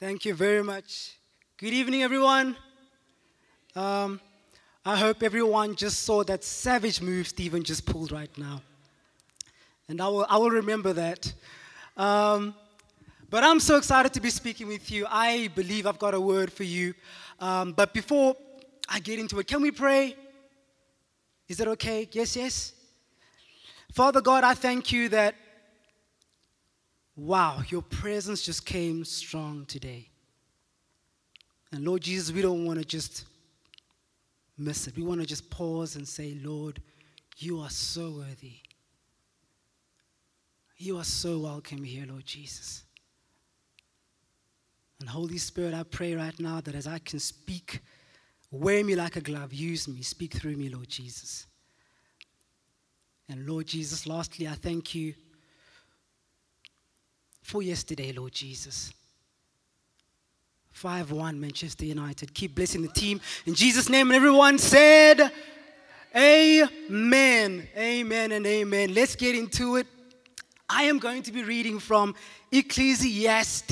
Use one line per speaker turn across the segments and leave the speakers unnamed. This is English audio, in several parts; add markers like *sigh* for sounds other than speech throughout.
Thank you very much. Good evening, everyone. Um, I hope everyone just saw that savage move Stephen just pulled right now. And I will, I will remember that. Um, but I'm so excited to be speaking with you. I believe I've got a word for you. Um, but before I get into it, can we pray? Is that okay? Yes, yes. Father God, I thank you that Wow, your presence just came strong today. And Lord Jesus, we don't want to just miss it. We want to just pause and say, Lord, you are so worthy. You are so welcome here, Lord Jesus. And Holy Spirit, I pray right now that as I can speak, wear me like a glove, use me, speak through me, Lord Jesus. And Lord Jesus, lastly, I thank you for yesterday, Lord Jesus. 5 1 Manchester United. Keep blessing the team. In Jesus' name, and everyone said, Amen. Amen and amen. Let's get into it. I am going to be reading from Ecclesiastes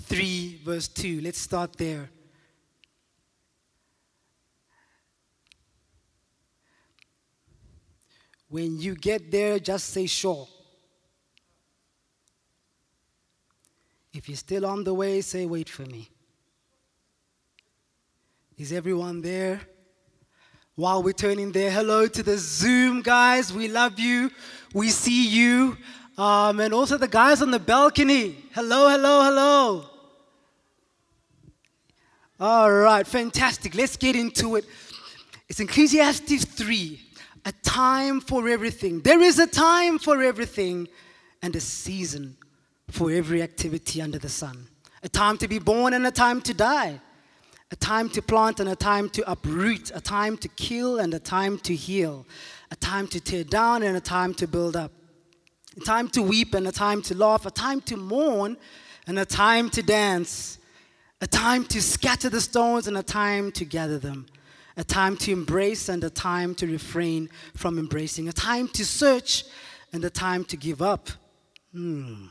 3, verse 2. Let's start there. When you get there, just say sure. If you're still on the way, say, wait for me. Is everyone there? While we're turning there, hello to the Zoom guys. We love you. We see you. Um, and also the guys on the balcony. Hello, hello, hello. All right, fantastic. Let's get into it. It's Ecclesiastes 3 a time for everything. There is a time for everything and a season for every activity under the sun. A time to be born and a time to die. A time to plant and a time to uproot. A time to kill and a time to heal. A time to tear down and a time to build up. A time to weep and a time to laugh. A time to mourn and a time to dance. A time to scatter the stones and a time to gather them. A time to embrace and a time to refrain from embracing. A time to search and a time to give up. Hmm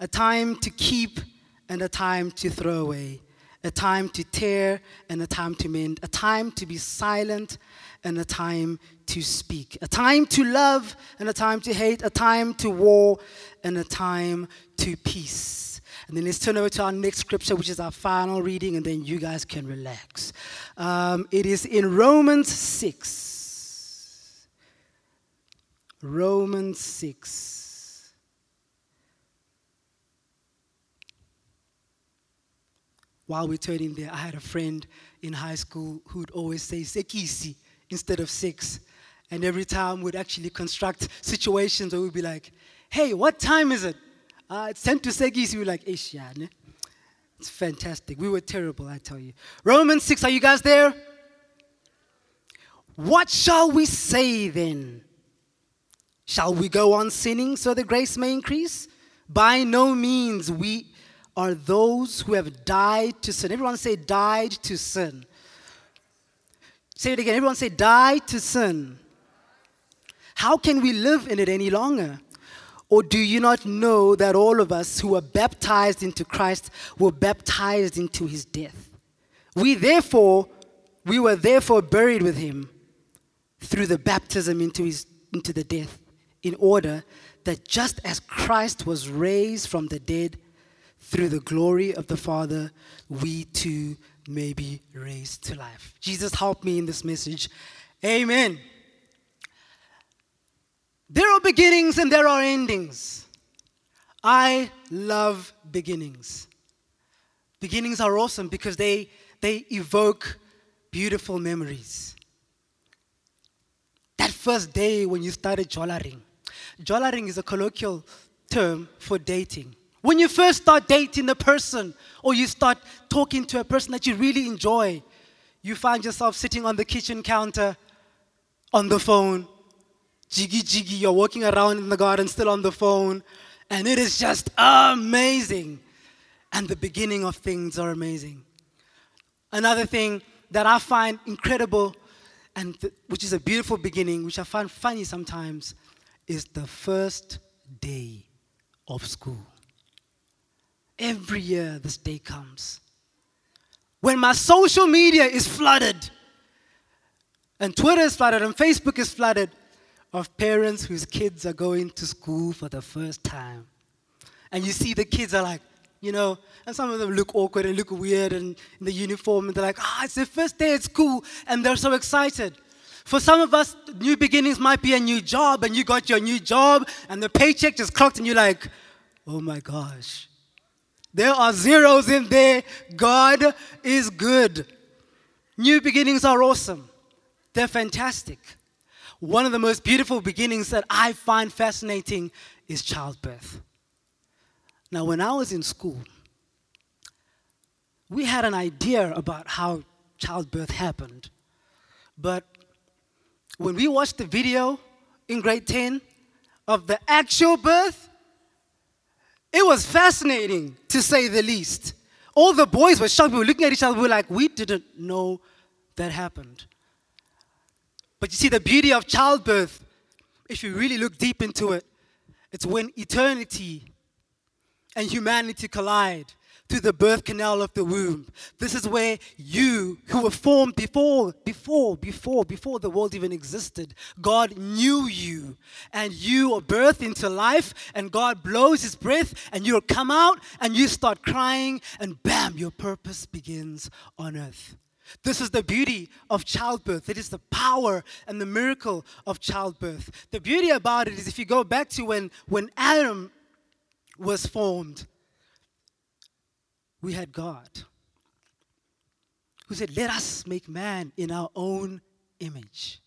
a time to keep and a time to throw away, a time to tear and a time to mend, a time to be silent and a time to speak, a time to love and a time to hate, a time to war and a time to peace. And then let's turn over to our next scripture, which is our final reading, and then you guys can relax. Um, it is in Romans 6. Romans 6. While we're turning there, I had a friend in high school who'd always say sekisi instead of six. And every time we'd actually construct situations where we'd be like, hey, what time is it? Uh, it's 10 to sekisi. We're like, ish, yeah, ne? It's fantastic. We were terrible, I tell you. Romans 6, are you guys there? What shall we say then? Shall we go on sinning so the grace may increase? By no means. We are those who have died to sin. Everyone say, died to sin. Say it again. Everyone say, died to sin. How can we live in it any longer? Or do you not know that all of us who were baptized into Christ were baptized into his death? We therefore, we were therefore buried with him through the baptism into, his, into the death, in order that just as Christ was raised from the dead through the glory of the Father, we too may be raised to life. Jesus, help me in this message. Amen. There are beginnings and there are endings. I love beginnings. Beginnings are awesome because they, they evoke beautiful memories. That first day when you started jollaring. Jollaring is a colloquial term for dating. When you first start dating a person or you start talking to a person that you really enjoy, you find yourself sitting on the kitchen counter on the phone, jiggy jiggy, you're walking around in the garden still on the phone, and it is just amazing. And the beginning of things are amazing. Another thing that I find incredible, and th- which is a beautiful beginning, which I find funny sometimes, is the first day of school. Every year this day comes. When my social media is flooded, and Twitter is flooded, and Facebook is flooded of parents whose kids are going to school for the first time. And you see the kids are like, you know, and some of them look awkward and look weird and in the uniform, and they're like, ah, it's their first day at school, and they're so excited. For some of us, new beginnings might be a new job, and you got your new job, and the paycheck just clocked, and you're like, oh my gosh. There are zeros in there. God is good. New beginnings are awesome, they're fantastic. One of the most beautiful beginnings that I find fascinating is childbirth. Now, when I was in school, we had an idea about how childbirth happened. But when we watched the video in grade 10 of the actual birth, it was fascinating to say the least. All the boys were shocked. We were looking at each other. We were like, we didn't know that happened. But you see, the beauty of childbirth, if you really look deep into it, it's when eternity and humanity collide through the birth canal of the womb. This is where you, who were formed before, before, before, before the world even existed, God knew you, and you are birthed into life, and God blows His breath, and you come out, and you start crying, and bam, your purpose begins on earth. This is the beauty of childbirth. It is the power and the miracle of childbirth. The beauty about it is if you go back to when, when Adam was formed, we had God who said, Let us make man in our own image.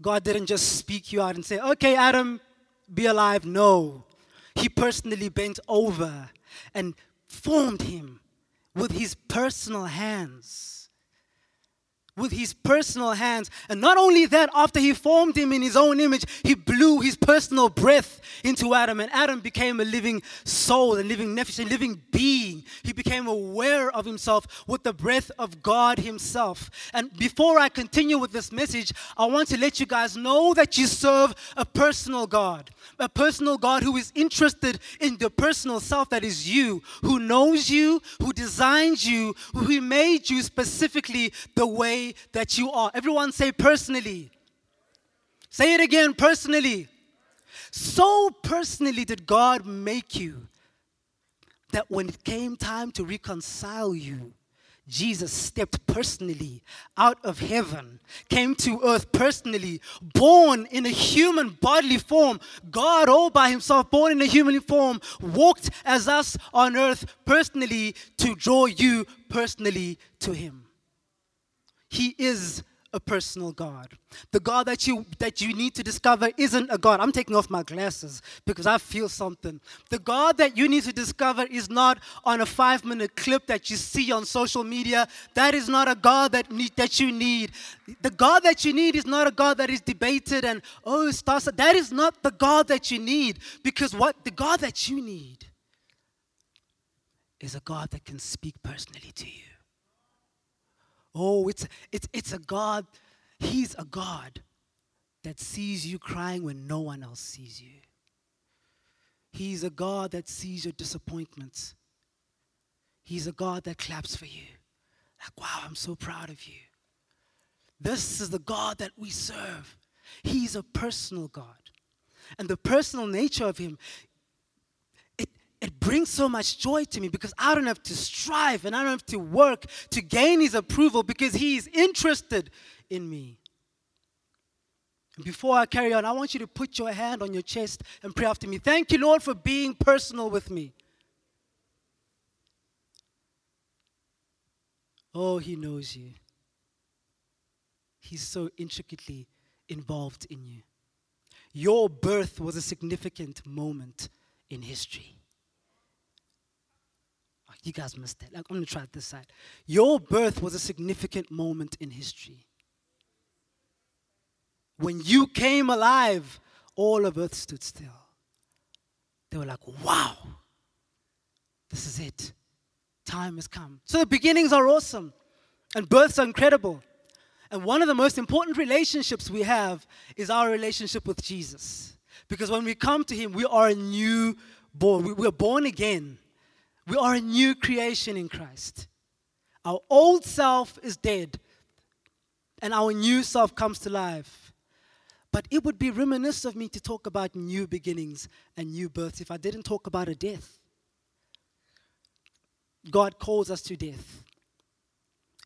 God didn't just speak you out and say, Okay, Adam, be alive. No. He personally bent over and formed him with his personal hands with his personal hands. And not only that, after he formed him in his own image, he blew his personal breath into Adam, and Adam became a living soul, a living nephesh, a living being. He became aware of himself with the breath of God himself. And before I continue with this message, I want to let you guys know that you serve a personal God, a personal God who is interested in the personal self that is you, who knows you, who designed you, who made you specifically the way that you are. Everyone say personally. Say it again personally. So personally did God make you that when it came time to reconcile you, Jesus stepped personally out of heaven, came to earth personally, born in a human bodily form. God, all by himself, born in a human form, walked as us on earth personally to draw you personally to him. He is a personal God. The God that you that you need to discover isn't a God. I'm taking off my glasses because I feel something. The God that you need to discover is not on a 5-minute clip that you see on social media. That is not a God that need, that you need. The God that you need is not a God that is debated and oh starts that is not the God that you need because what the God that you need is a God that can speak personally to you. Oh, it's, it's, it's a God. He's a God that sees you crying when no one else sees you. He's a God that sees your disappointments. He's a God that claps for you. Like, wow, I'm so proud of you. This is the God that we serve. He's a personal God. And the personal nature of Him it brings so much joy to me because I don't have to strive and I don't have to work to gain his approval because he is interested in me. Before I carry on, I want you to put your hand on your chest and pray after me. Thank you, Lord, for being personal with me. Oh, he knows you. He's so intricately involved in you. Your birth was a significant moment in history. You guys missed that. Like, I'm going to try it this side. Your birth was a significant moment in history. When you came alive, all of earth stood still. They were like, wow, this is it. Time has come. So the beginnings are awesome, and births are incredible. And one of the most important relationships we have is our relationship with Jesus. Because when we come to Him, we are a new born. We, we're born again. We are a new creation in Christ. Our old self is dead, and our new self comes to life. But it would be reminiscent of me to talk about new beginnings and new births if I didn't talk about a death. God calls us to death.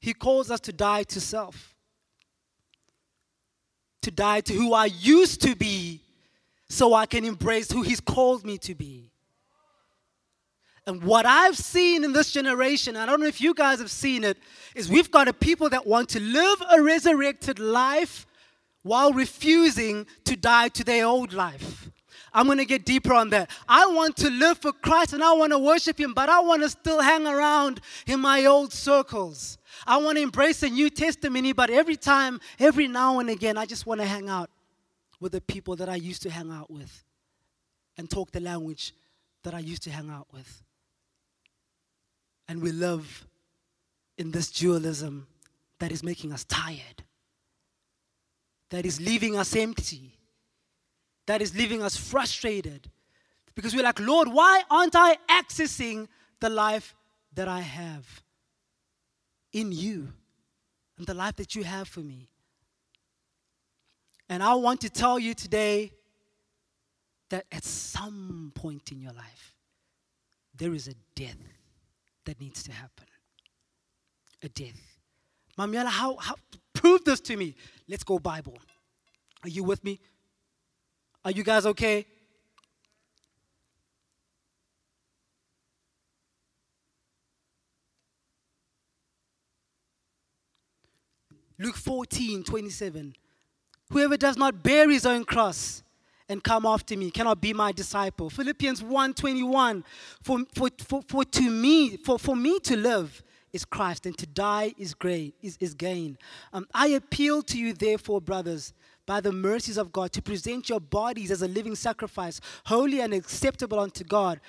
He calls us to die to self, to die to who I used to be so I can embrace who He's called me to be. And what I've seen in this generation, I don't know if you guys have seen it, is we've got a people that want to live a resurrected life while refusing to die to their old life. I'm going to get deeper on that. I want to live for Christ and I want to worship Him, but I want to still hang around in my old circles. I want to embrace a new testimony, but every time, every now and again, I just want to hang out with the people that I used to hang out with and talk the language that I used to hang out with. And we live in this dualism that is making us tired, that is leaving us empty, that is leaving us frustrated. Because we're like, Lord, why aren't I accessing the life that I have in you and the life that you have for me? And I want to tell you today that at some point in your life, there is a death that needs to happen. A death. Mamiela, how, how prove this to me? Let's go Bible. Are you with me? Are you guys okay? Luke 14, 27. Whoever does not bear his own cross and come after me cannot be my disciple. Philippians 1:21 for, for, for, for to me for, for me to live is Christ and to die is great is, is gain. Um, I appeal to you therefore brothers by the mercies of God to present your bodies as a living sacrifice holy and acceptable unto God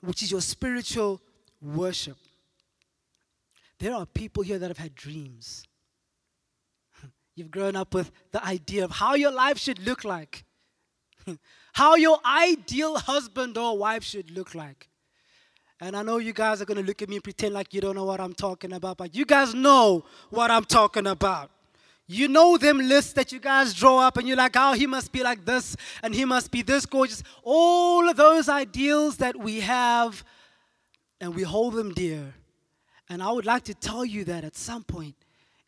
which is your spiritual worship. There are people here that have had dreams. *laughs* You've grown up with the idea of how your life should look like. How your ideal husband or wife should look like. And I know you guys are going to look at me and pretend like you don't know what I'm talking about, but you guys know what I'm talking about. You know them lists that you guys draw up, and you're like, oh, he must be like this, and he must be this gorgeous. All of those ideals that we have, and we hold them dear. And I would like to tell you that at some point,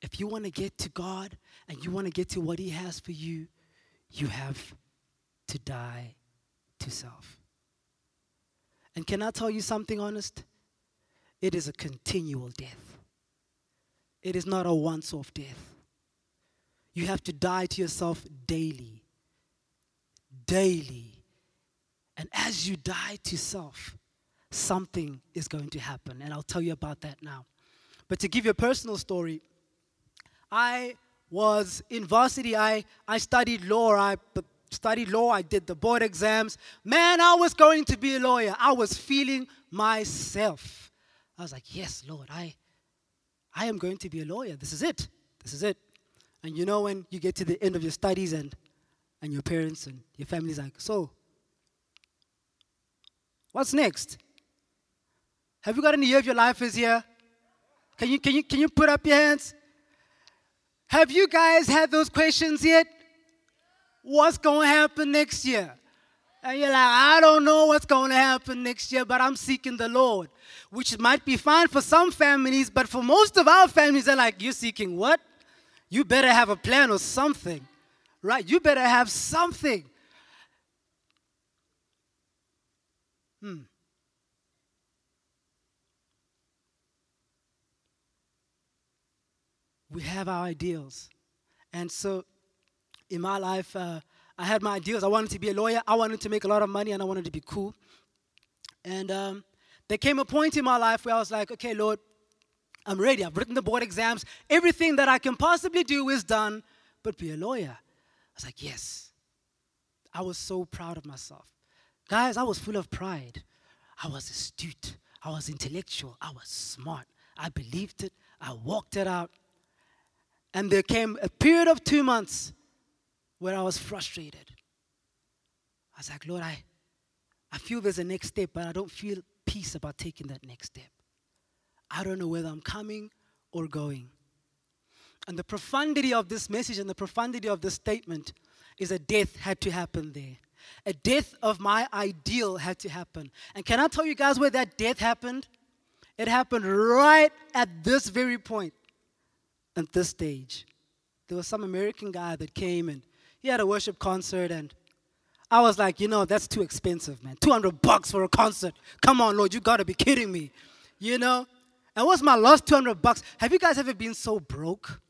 if you want to get to God and you want to get to what He has for you, you have to die to self. And can I tell you something honest? It is a continual death, it is not a once off death. You have to die to yourself daily. Daily. And as you die to self, something is going to happen. And I'll tell you about that now. But to give you a personal story, I was in varsity. I, I studied law. I studied law, I did the board exams. Man, I was going to be a lawyer. I was feeling myself. I was like, yes, Lord, I, I am going to be a lawyer. This is it. This is it. And you know when you get to the end of your studies and, and your parents and your family's like, so, what's next? Have you got any year of your life is here? Can you, can, you, can you put up your hands? Have you guys had those questions yet? What's going to happen next year? And you're like, I don't know what's going to happen next year, but I'm seeking the Lord, which might be fine for some families, but for most of our families, they're like, You're seeking what? You better have a plan or something, right? You better have something. Hmm. We have our ideals. And so in my life, uh, I had my ideals. I wanted to be a lawyer. I wanted to make a lot of money, and I wanted to be cool. And um, there came a point in my life where I was like, okay, Lord, I'm ready. I've written the board exams. Everything that I can possibly do is done, but be a lawyer. I was like, yes. I was so proud of myself. Guys, I was full of pride. I was astute. I was intellectual. I was smart. I believed it. I walked it out. And there came a period of two months where I was frustrated. I was like, Lord, I, I feel there's a next step, but I don't feel peace about taking that next step. I don't know whether I'm coming or going. And the profundity of this message and the profundity of this statement is a death had to happen there. A death of my ideal had to happen. And can I tell you guys where that death happened? It happened right at this very point, at this stage. There was some American guy that came and he had a worship concert and I was like, you know, that's too expensive, man. 200 bucks for a concert. Come on, Lord, you got to be kidding me. You know? And what's my last 200 bucks? Have you guys ever been so broke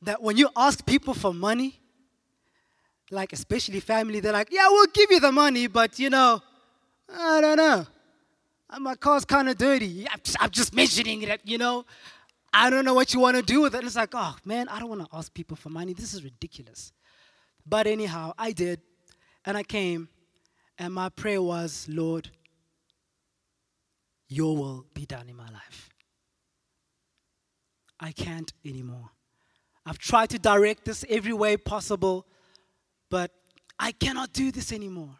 that when you ask people for money, like especially family, they're like, yeah, we'll give you the money, but you know, I don't know. My car's kind of dirty. I'm just mentioning it, you know. I don't know what you want to do with it. And it's like, oh man, I don't want to ask people for money. This is ridiculous. But anyhow, I did. And I came. And my prayer was, Lord, your will be done in my life. I can't anymore. I've tried to direct this every way possible, but I cannot do this anymore.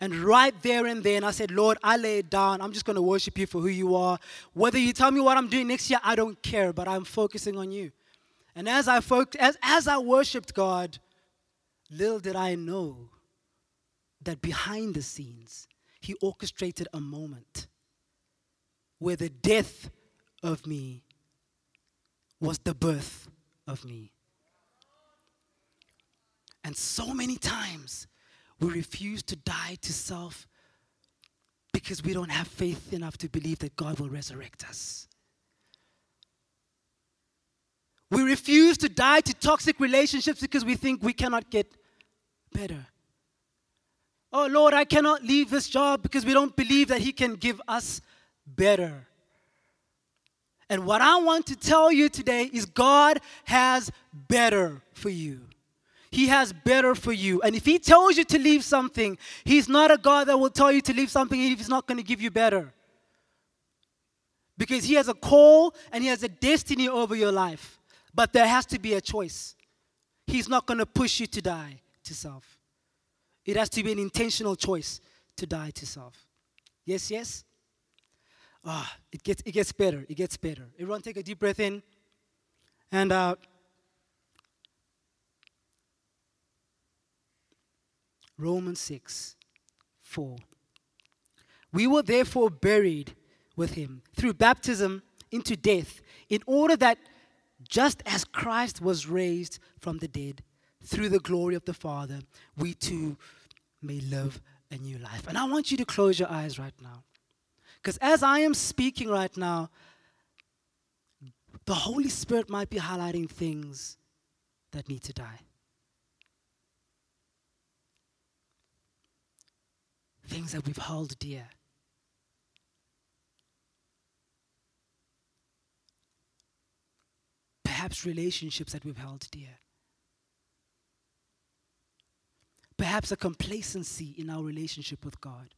And right there and then, I said, Lord, I lay it down. I'm just going to worship you for who you are. Whether you tell me what I'm doing next year, I don't care, but I'm focusing on you. And as I, focused, as, as I worshiped God, little did I know that behind the scenes, He orchestrated a moment where the death of me was the birth of me. And so many times we refuse to die to self because we don't have faith enough to believe that God will resurrect us. We refuse to die to toxic relationships because we think we cannot get better. Oh Lord, I cannot leave this job because we don't believe that He can give us better. And what I want to tell you today is God has better for you. He has better for you. And if He tells you to leave something, He's not a God that will tell you to leave something if He's not going to give you better. Because He has a call and He has a destiny over your life. But there has to be a choice. He's not going to push you to die to self. It has to be an intentional choice to die to self. Yes, yes? Ah, it gets, it gets better. It gets better. Everyone take a deep breath in and. Uh, Romans 6 4. We were therefore buried with him through baptism into death, in order that just as Christ was raised from the dead through the glory of the Father, we too may live a new life. And I want you to close your eyes right now. Because as I am speaking right now, the Holy Spirit might be highlighting things that need to die. Things that we've held dear. Perhaps relationships that we've held dear. Perhaps a complacency in our relationship with God.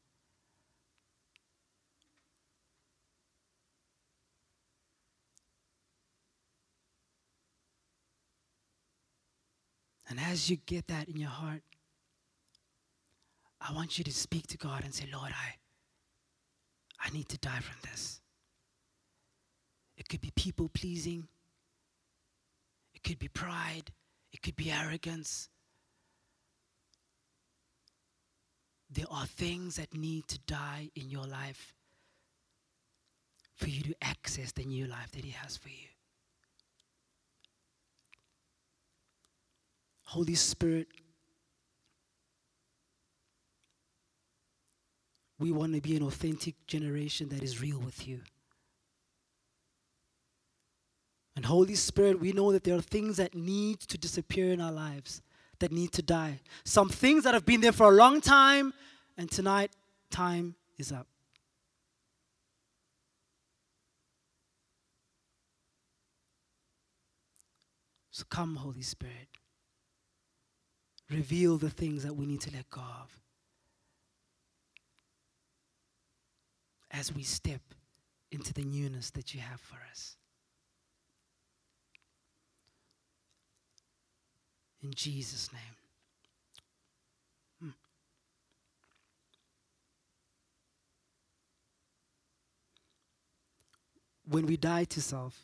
And as you get that in your heart, I want you to speak to God and say, Lord, I, I need to die from this. It could be people pleasing, it could be pride, it could be arrogance. There are things that need to die in your life for you to access the new life that He has for you. Holy Spirit, We want to be an authentic generation that is real with you. And Holy Spirit, we know that there are things that need to disappear in our lives, that need to die. Some things that have been there for a long time, and tonight, time is up. So come, Holy Spirit. Reveal the things that we need to let go of. as we step into the newness that you have for us. In Jesus' name. Hmm. When we die to self,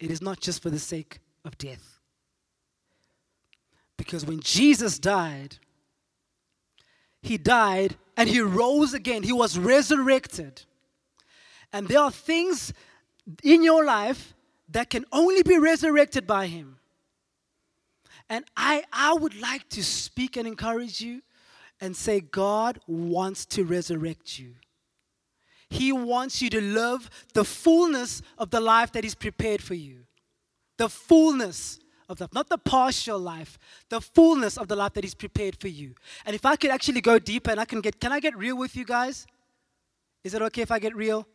it is not just for the sake of death. Because when Jesus died, he died and he rose again. He was resurrected. And there are things in your life that can only be resurrected by him. And I, I would like to speak and encourage you and say, God wants to resurrect you. He wants you to live the fullness of the life that He's prepared for you. The fullness of the, not the partial life, the fullness of the life that He's prepared for you. And if I could actually go deeper and I can get, can I get real with you guys? Is it okay if I get real?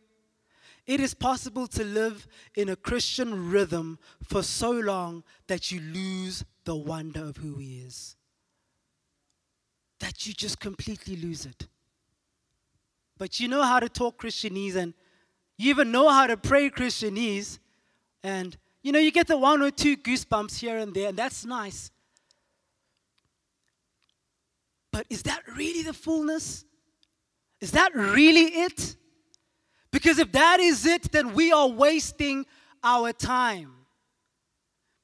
It is possible to live in a Christian rhythm for so long that you lose the wonder of who He is. That you just completely lose it. But you know how to talk Christianese and you even know how to pray Christianese. And you know, you get the one or two goosebumps here and there, and that's nice. But is that really the fullness? Is that really it? Because if that is it, then we are wasting our time.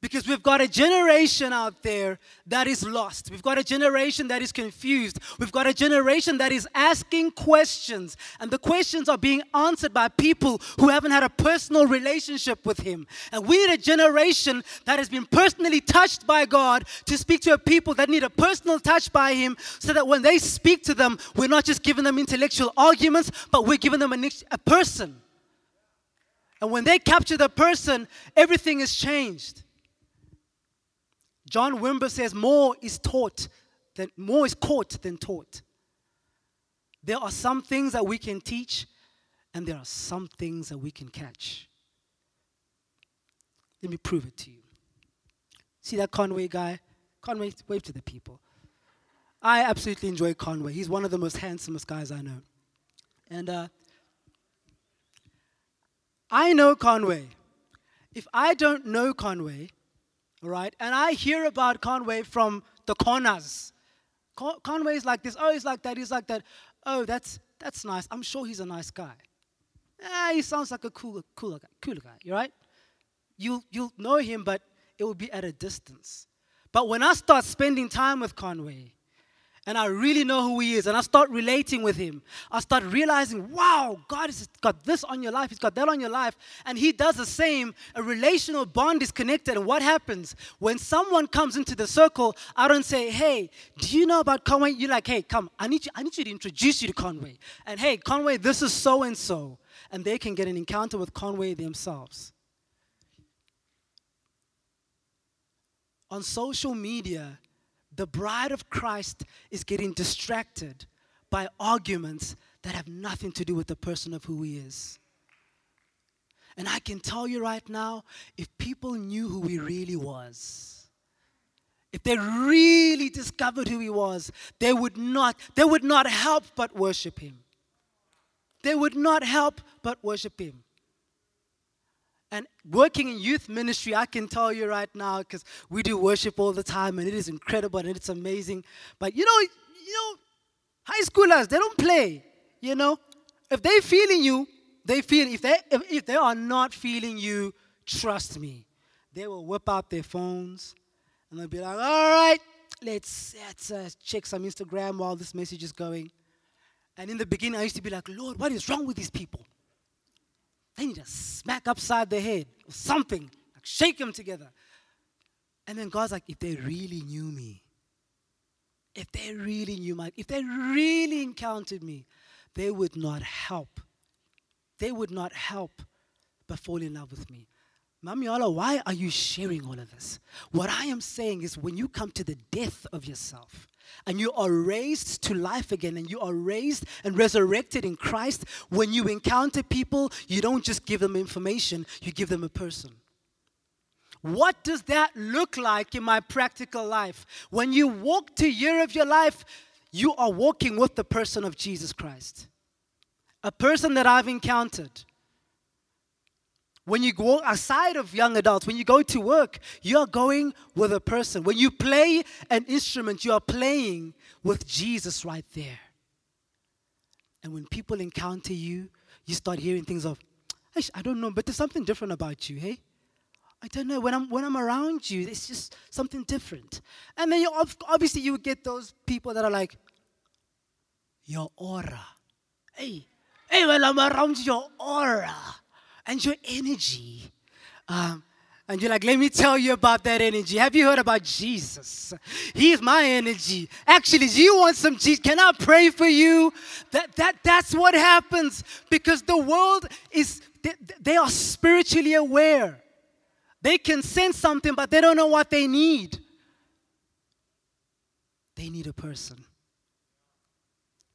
Because we've got a generation out there that is lost. We've got a generation that is confused. We've got a generation that is asking questions. And the questions are being answered by people who haven't had a personal relationship with Him. And we need a generation that has been personally touched by God to speak to a people that need a personal touch by Him so that when they speak to them, we're not just giving them intellectual arguments, but we're giving them a, a person. And when they capture the person, everything is changed. John Wimber says more is taught than more is caught than taught. There are some things that we can teach, and there are some things that we can catch. Let me prove it to you. See that Conway guy? Conway, wave to the people. I absolutely enjoy Conway. He's one of the most handsomest guys I know. And uh, I know Conway. If I don't know Conway, right? And I hear about Conway from the corners. Con- Conway's like this. Oh, he's like that. He's like that. Oh, that's that's nice. I'm sure he's a nice guy. Ah, he sounds like a cool, cooler guy. Cooler guy, you right? You'll you'll know him, but it will be at a distance. But when I start spending time with Conway, and I really know who He is, and I start relating with Him, I start realizing, wow, God has got this on your life, He's got that on your life, and He does the same. A relational bond is connected, and what happens when someone comes into the circle? I don't say, hey, do you know about Conway? You're like, hey, come, I need you, I need you to introduce you to Conway, and hey, Conway, this is so and so, and they can get an encounter with Conway themselves. On social media, the bride of Christ is getting distracted by arguments that have nothing to do with the person of who he is. And I can tell you right now, if people knew who he really was, if they really discovered who he was, they would not, they would not help but worship him. They would not help but worship him. And working in youth ministry, I can tell you right now, because we do worship all the time and it is incredible and it's amazing. But you know, you know, high schoolers, they don't play. You know? If they're feeling you, they feel if they if, if they are not feeling you, trust me. They will whip out their phones and they'll be like, all right, let's, let's uh, check some Instagram while this message is going. And in the beginning, I used to be like, Lord, what is wrong with these people? They need to smack upside the head or something, like shake them together. And then God's like, if they really knew me, if they really knew my, if they really encountered me, they would not help. They would not help but fall in love with me. Mamiola, why are you sharing all of this? What I am saying is when you come to the death of yourself, and you are raised to life again and you are raised and resurrected in Christ, when you encounter people, you don't just give them information, you give them a person. What does that look like in my practical life? When you walk to year of your life, you are walking with the person of Jesus Christ. A person that I've encountered when you go outside of young adults, when you go to work, you are going with a person. When you play an instrument, you are playing with Jesus right there. And when people encounter you, you start hearing things of, I don't know, but there's something different about you, hey? I don't know. When I'm when I'm around you, it's just something different. And then you obviously you get those people that are like, your aura. Hey, hey, when I'm around your aura and your energy. Um, and you're like, let me tell you about that energy. Have you heard about Jesus? He's my energy. Actually, do you want some Jesus? Can I pray for you? That, that, that's what happens because the world is, they, they are spiritually aware. They can sense something, but they don't know what they need. They need a person.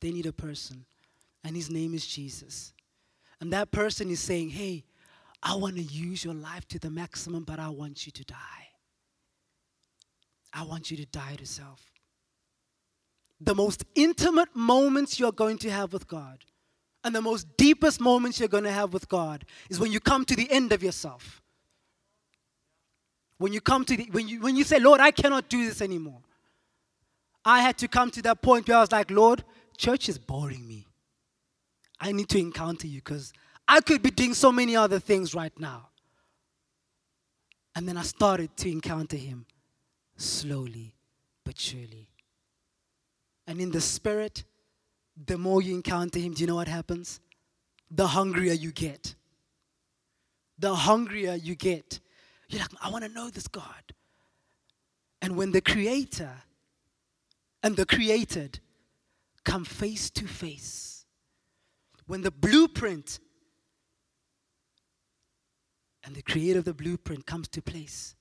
They need a person. And his name is Jesus. And that person is saying, hey, I want to use your life to the maximum, but I want you to die. I want you to die to self. The most intimate moments you're going to have with God and the most deepest moments you're going to have with God is when you come to the end of yourself. When you come to the, when you when you say, Lord, I cannot do this anymore. I had to come to that point where I was like, Lord, church is boring me. I need to encounter you because I could be doing so many other things right now. And then I started to encounter him slowly but surely. And in the spirit, the more you encounter him, do you know what happens? The hungrier you get. The hungrier you get. You're like, I want to know this God. And when the creator and the created come face to face, when the blueprint and the creator of the blueprint comes to place,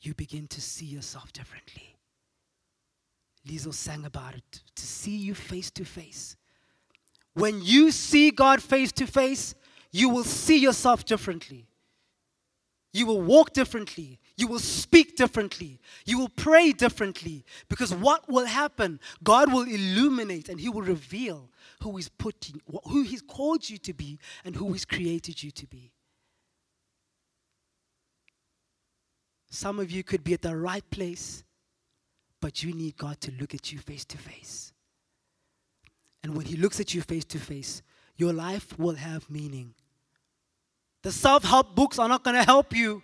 you begin to see yourself differently. Liesl sang about it to see you face to face. When you see God face to face, you will see yourself differently. You will walk differently. You will speak differently. You will pray differently. Because what will happen? God will illuminate and He will reveal who He's putting, who He's called you to be, and who He's created you to be. Some of you could be at the right place, but you need God to look at you face to face. And when He looks at you face to face, your life will have meaning. The self help books are not going to help you.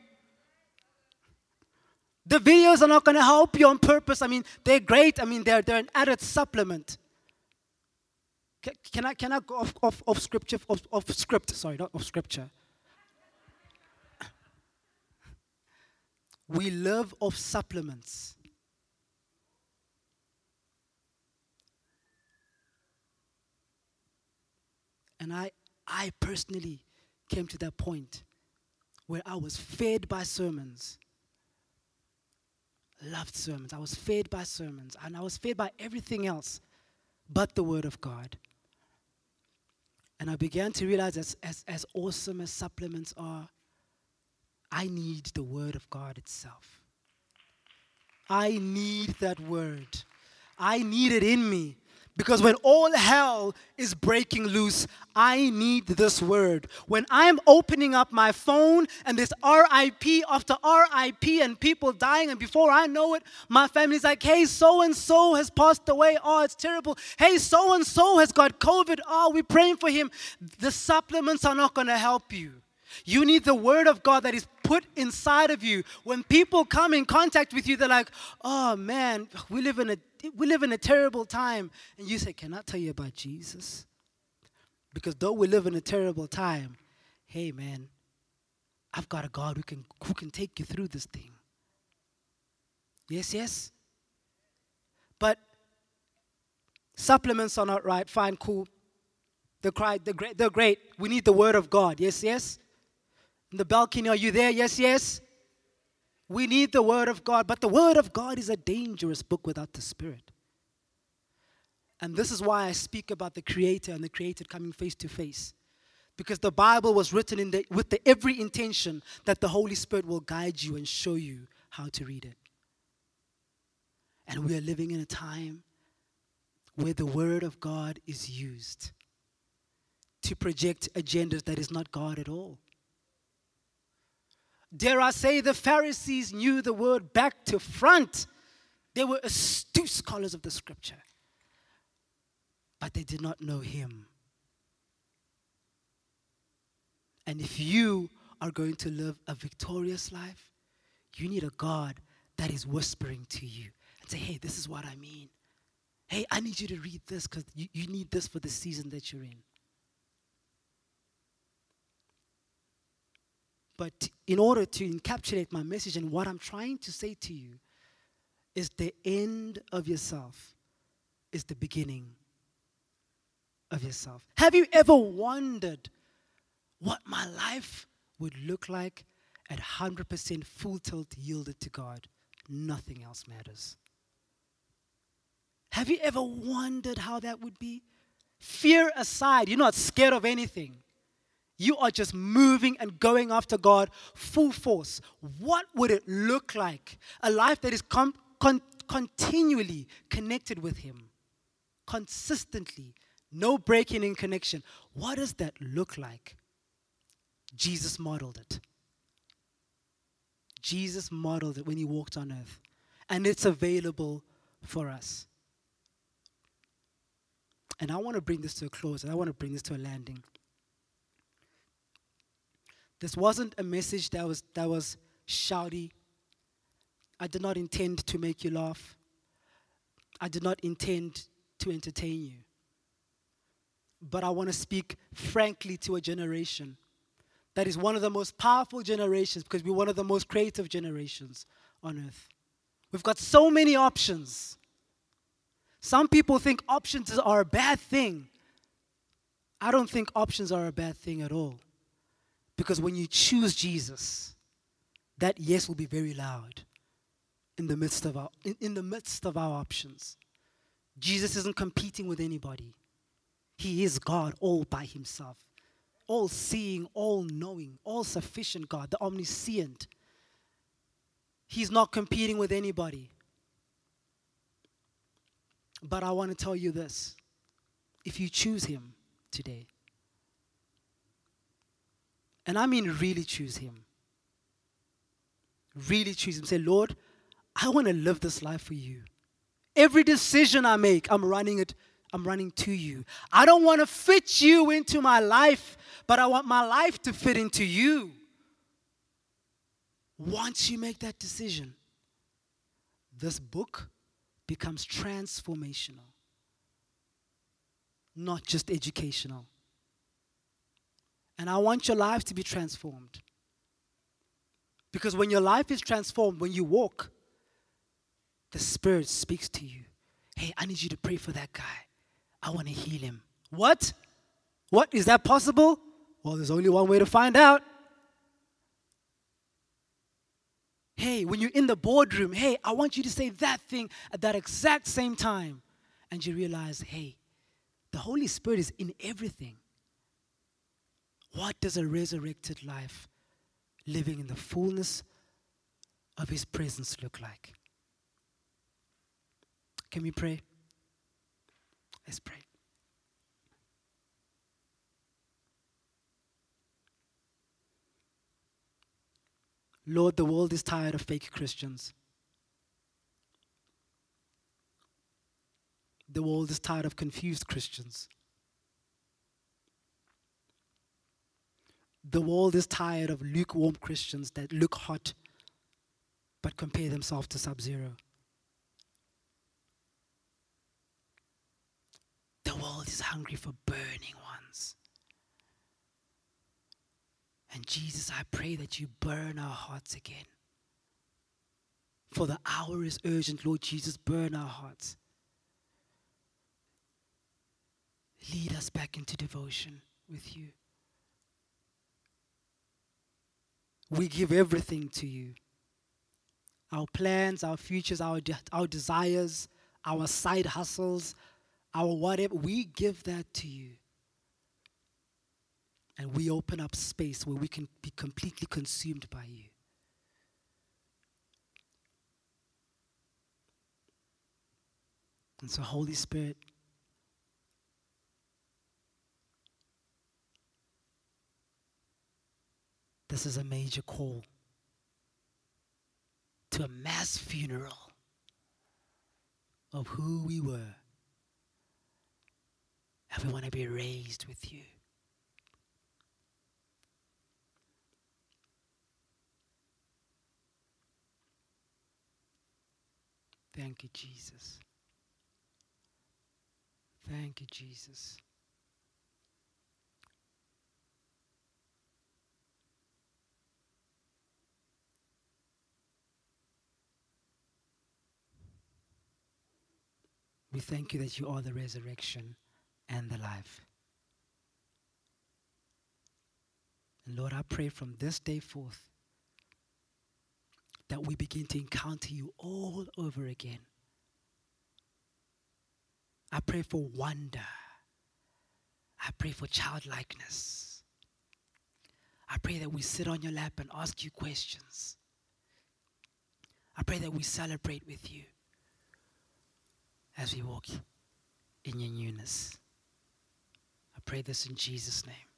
The videos are not going to help you on purpose. I mean, they're great. I mean, they're, they're an added supplement. Can, can I, can I go off, off, off scripture, off, off script? Sorry, not off scripture. We live off supplements. And I, I personally came to that point where I was fed by sermons. Loved sermons. I was fed by sermons. And I was fed by everything else but the Word of God. And I began to realize as, as, as awesome as supplements are, I need the Word of God itself. I need that Word. I need it in me. Because when all hell is breaking loose, I need this word. When I'm opening up my phone and there's RIP after RIP and people dying, and before I know it, my family's like, hey, so and so has passed away. Oh, it's terrible. Hey, so and so has got COVID. Oh, we're praying for him. The supplements are not going to help you. You need the word of God that is put inside of you. When people come in contact with you, they're like, oh man, we live in a we live in a terrible time. And you say, Can I tell you about Jesus? Because though we live in a terrible time, hey man, I've got a God who can who can take you through this thing. Yes, yes. But supplements are not right. Fine, cool. They're, great, they're great. We need the word of God. Yes, yes. In the balcony, are you there? Yes, yes. We need the Word of God, but the Word of God is a dangerous book without the Spirit. And this is why I speak about the Creator and the created coming face to face. Because the Bible was written the, with the every intention that the Holy Spirit will guide you and show you how to read it. And we are living in a time where the Word of God is used to project agendas that is not God at all. Dare I say, the Pharisees knew the word back to front. They were astute scholars of the scripture, but they did not know him. And if you are going to live a victorious life, you need a God that is whispering to you and say, hey, this is what I mean. Hey, I need you to read this because you, you need this for the season that you're in. But in order to encapsulate my message and what I'm trying to say to you is the end of yourself is the beginning of yourself. Have you ever wondered what my life would look like at 100% full tilt yielded to God? Nothing else matters. Have you ever wondered how that would be? Fear aside, you're not scared of anything. You are just moving and going after God full force. What would it look like? A life that is com- con- continually connected with Him, consistently, no breaking in connection. What does that look like? Jesus modeled it. Jesus modeled it when He walked on earth, and it's available for us. And I want to bring this to a close, and I want to bring this to a landing. This wasn't a message that was, that was shouty. I did not intend to make you laugh. I did not intend to entertain you. But I want to speak frankly to a generation that is one of the most powerful generations because we're one of the most creative generations on earth. We've got so many options. Some people think options are a bad thing. I don't think options are a bad thing at all. Because when you choose Jesus, that yes will be very loud in the midst of our in, in the midst of our options. Jesus isn't competing with anybody. He is God all by himself. All seeing, all knowing, all sufficient God, the omniscient. He's not competing with anybody. But I want to tell you this if you choose Him today, and I mean really choose Him, really choose Him, say, Lord, I want to live this life for you. Every decision I make, I'm running it, I'm running to you. I don't want to fit you into my life, but I want my life to fit into you. Once you make that decision, this book becomes transformational, not just educational. And I want your life to be transformed. Because when your life is transformed, when you walk, the Spirit speaks to you. Hey, I need you to pray for that guy. I want to heal him. What? What? Is that possible? Well, there's only one way to find out. Hey, when you're in the boardroom, hey, I want you to say that thing at that exact same time. And you realize, hey, the Holy Spirit is in everything. What does a resurrected life living in the fullness of His presence look like? Can we pray? Let's pray. Lord, the world is tired of fake Christians. The world is tired of confused Christians. The world is tired of lukewarm Christians that look hot but compare themselves to Sub Zero. The world is hungry for burning ones. And Jesus, I pray that you burn our hearts again. For the hour is urgent, Lord Jesus, burn our hearts. Lead us back into devotion with you. We give everything to you our plans, our futures, our, de- our desires, our side hustles, our whatever. We give that to you. And we open up space where we can be completely consumed by you. And so, Holy Spirit, This is a major call to a mass funeral of who we were. And we want to be raised with you. Thank you, Jesus. Thank you, Jesus. We thank you that you are the resurrection and the life. And Lord, I pray from this day forth that we begin to encounter you all over again. I pray for wonder. I pray for childlikeness. I pray that we sit on your lap and ask you questions. I pray that we celebrate with you as we walk in your newness. I pray this in Jesus' name.